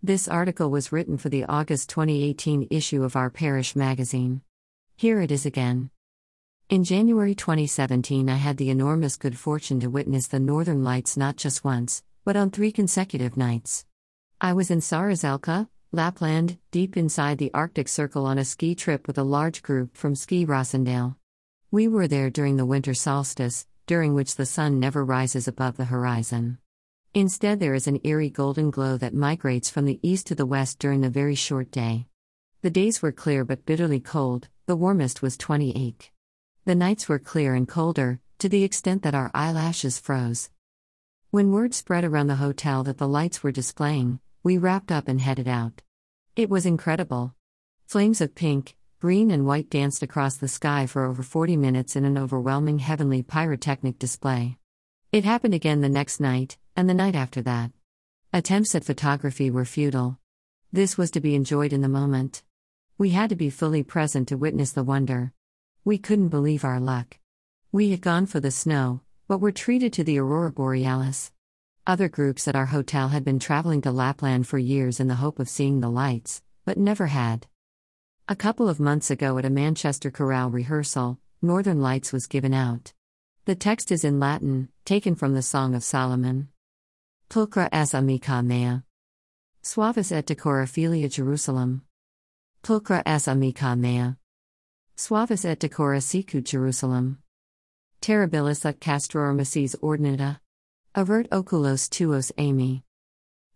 This article was written for the August 2018 issue of Our Parish magazine. Here it is again. In January 2017, I had the enormous good fortune to witness the Northern Lights not just once, but on three consecutive nights. I was in Saaraselkä, Lapland, deep inside the Arctic Circle on a ski trip with a large group from Ski Rossendale. We were there during the winter solstice, during which the sun never rises above the horizon. Instead, there is an eerie golden glow that migrates from the east to the west during the very short day. The days were clear but bitterly cold, the warmest was 28. The nights were clear and colder, to the extent that our eyelashes froze. When word spread around the hotel that the lights were displaying, we wrapped up and headed out. It was incredible. Flames of pink, green, and white danced across the sky for over 40 minutes in an overwhelming heavenly pyrotechnic display. It happened again the next night, and the night after that. Attempts at photography were futile. This was to be enjoyed in the moment. We had to be fully present to witness the wonder. We couldn't believe our luck. We had gone for the snow, but were treated to the aurora borealis. Other groups at our hotel had been traveling to Lapland for years in the hope of seeing the lights, but never had. A couple of months ago at a Manchester chorale rehearsal, Northern Lights was given out. The text is in Latin, taken from the Song of Solomon. Pulchra es amica mea. Suavis et decora filia Jerusalem. Pulchra es amica mea. Suavis et decora sicut Jerusalem. Terribilis ut castrormaces ordinata. Avert oculos tuos ami.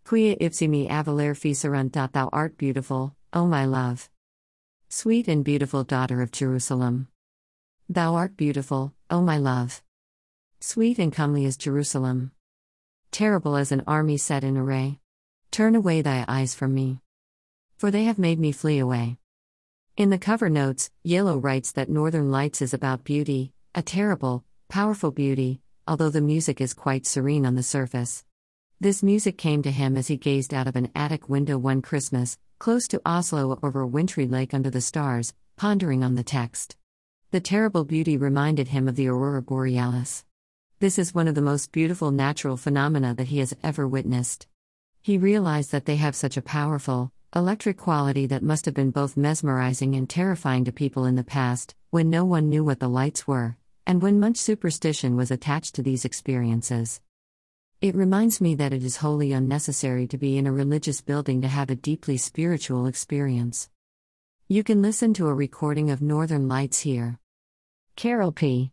Quia ipsi me avalere ficerunt that thou art beautiful, O my love. Sweet and beautiful daughter of Jerusalem. Thou art beautiful, O my love. Sweet and comely is Jerusalem terrible as an army set in array. Turn away thy eyes from me. For they have made me flee away. In the cover notes, Gjeilo writes that Northern Lights is about beauty, a terrible, powerful beauty, although the music is quite serene on the surface. This music came to him as he gazed out of an attic window one Christmas, close to Oslo over a wintry lake under the stars, pondering on the text. The terrible beauty reminded him of the aurora borealis. This is one of the most beautiful natural phenomena that he has ever witnessed. He realized that they have such a powerful, electric quality that must have been both mesmerizing and terrifying to people in the past, when no one knew what the lights were, and when much superstition was attached to these experiences. It reminds me that it is wholly unnecessary to be in a religious building to have a deeply spiritual experience. You can listen to a recording of Northern Lights here. Carol P.